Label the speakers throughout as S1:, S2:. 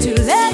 S1: to let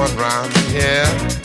S1: the only one round here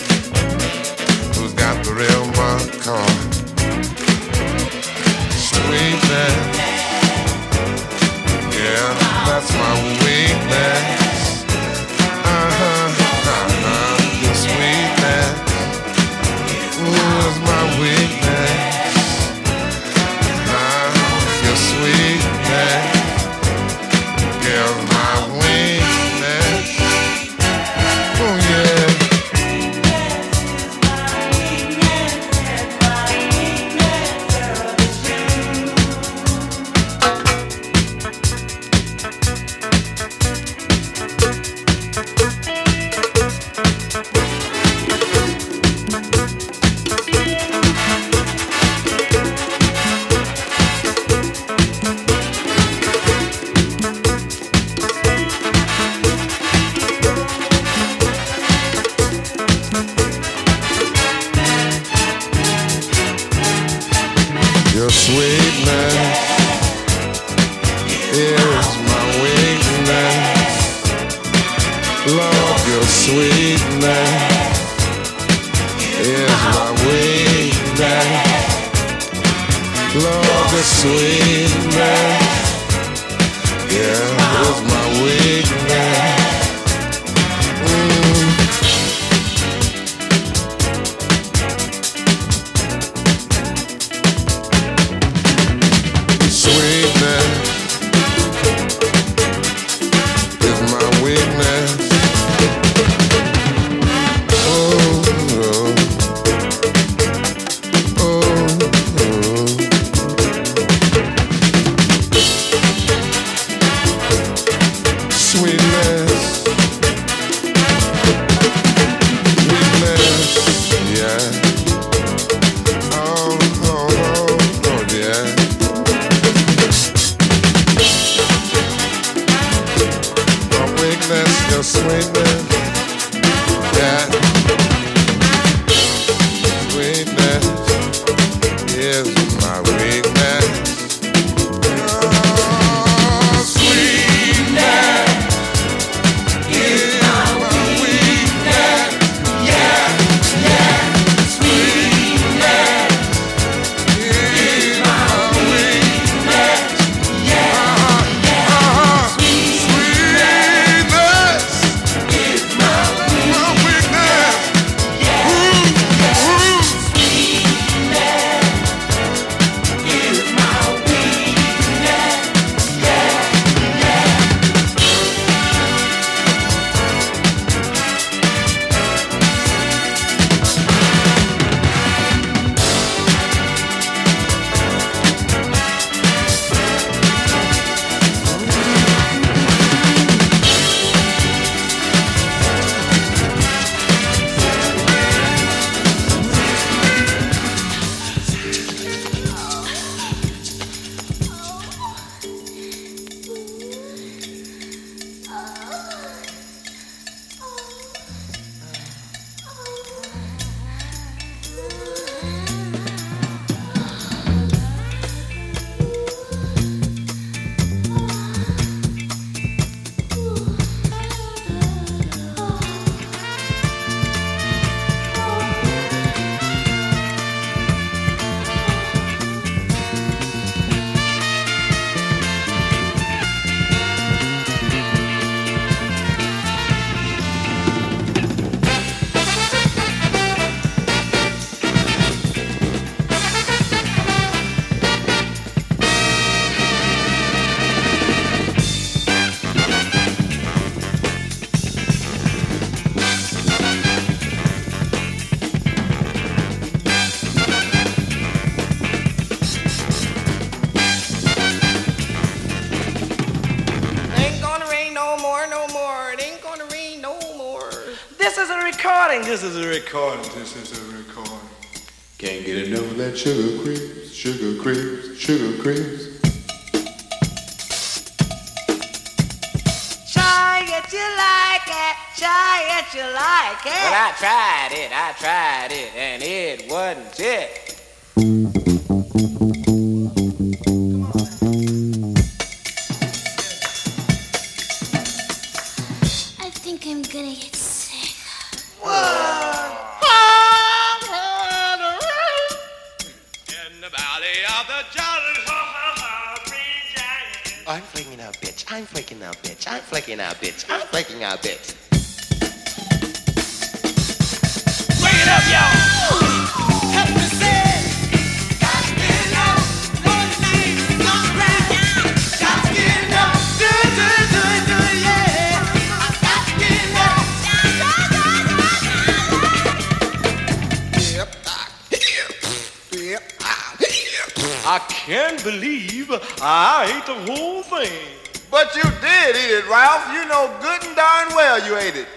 S2: But
S3: you did eat it, Ralph. You know good and darn well you ate it.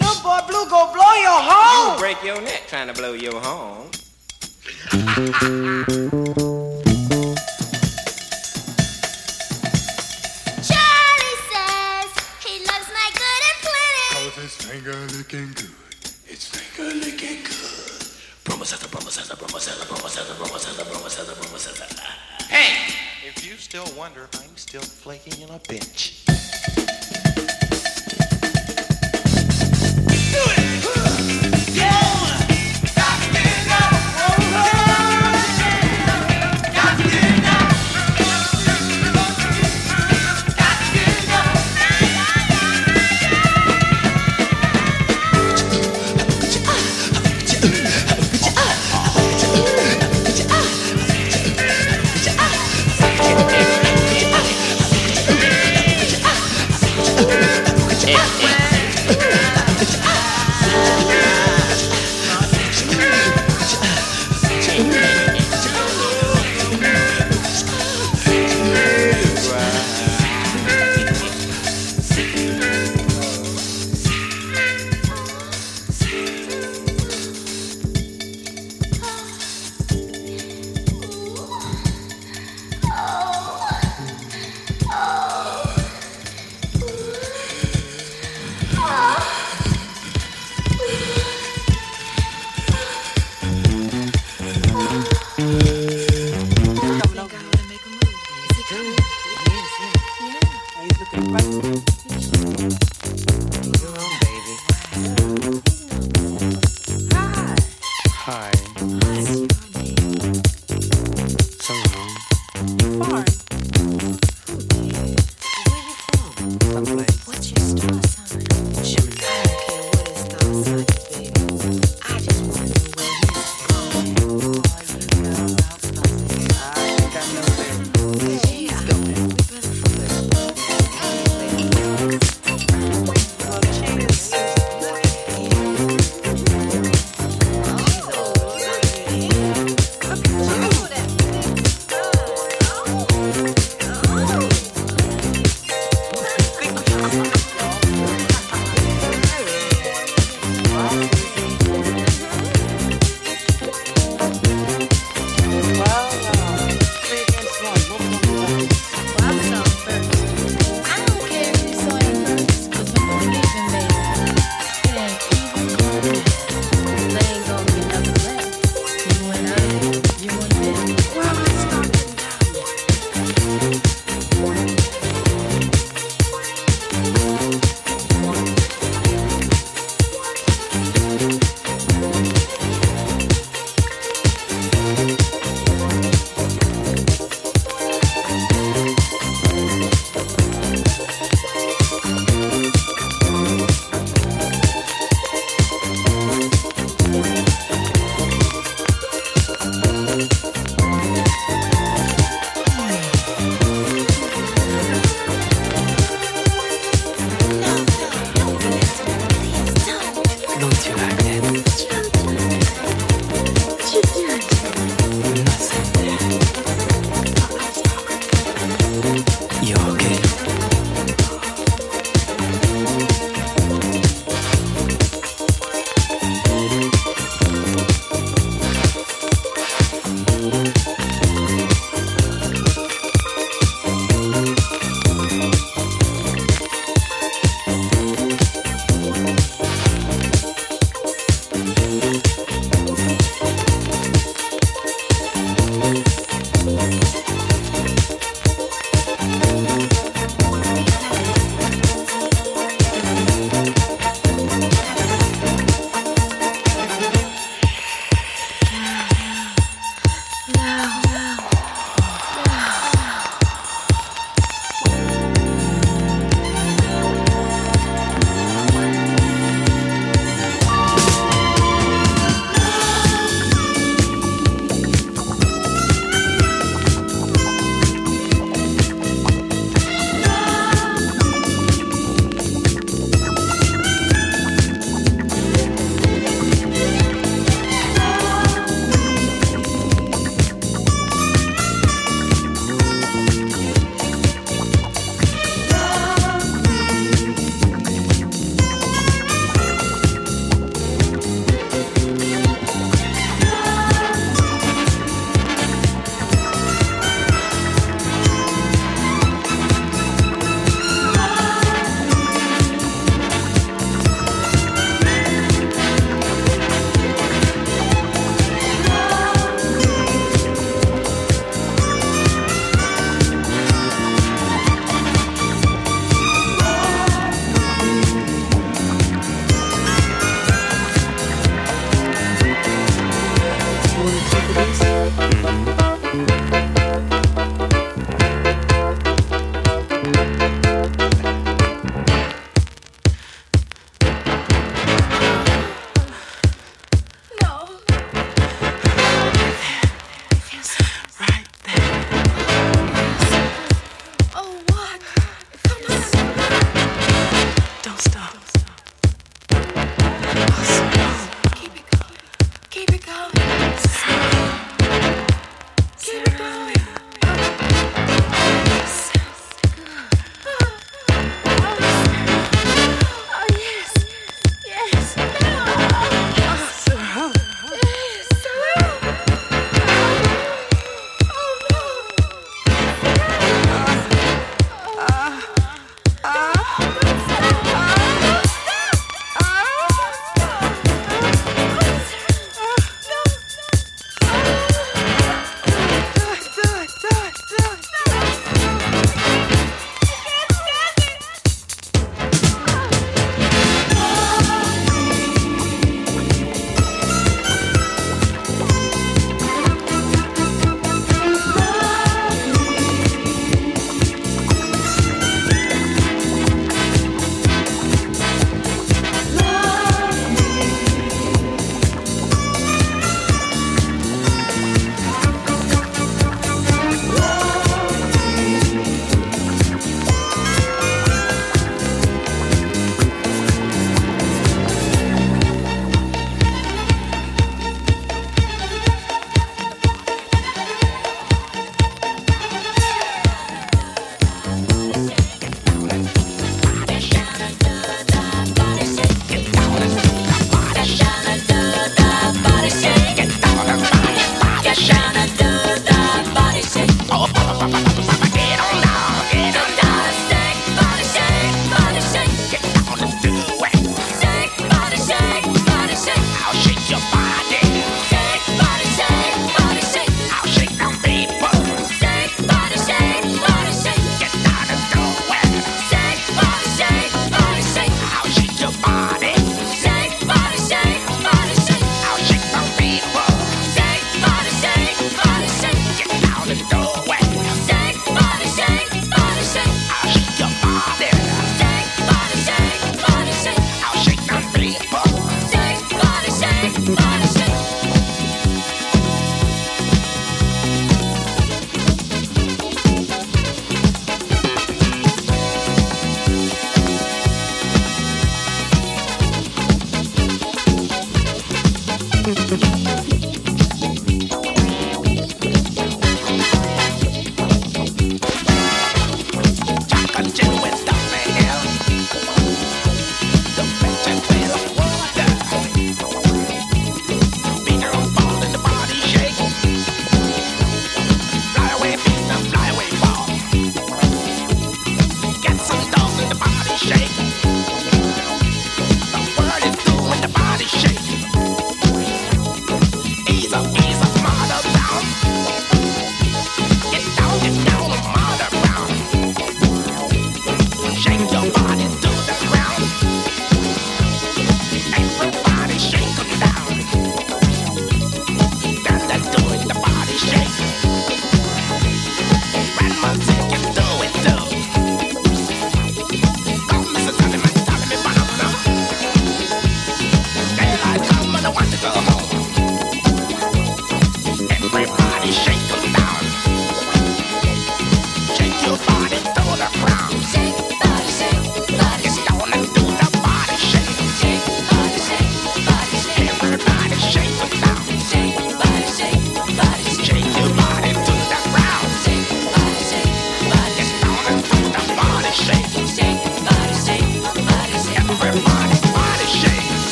S4: Little boy Blue, go blow your
S2: horn.
S4: You
S2: break your neck trying to blow your horn.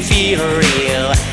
S5: Me feel
S6: real.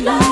S6: love.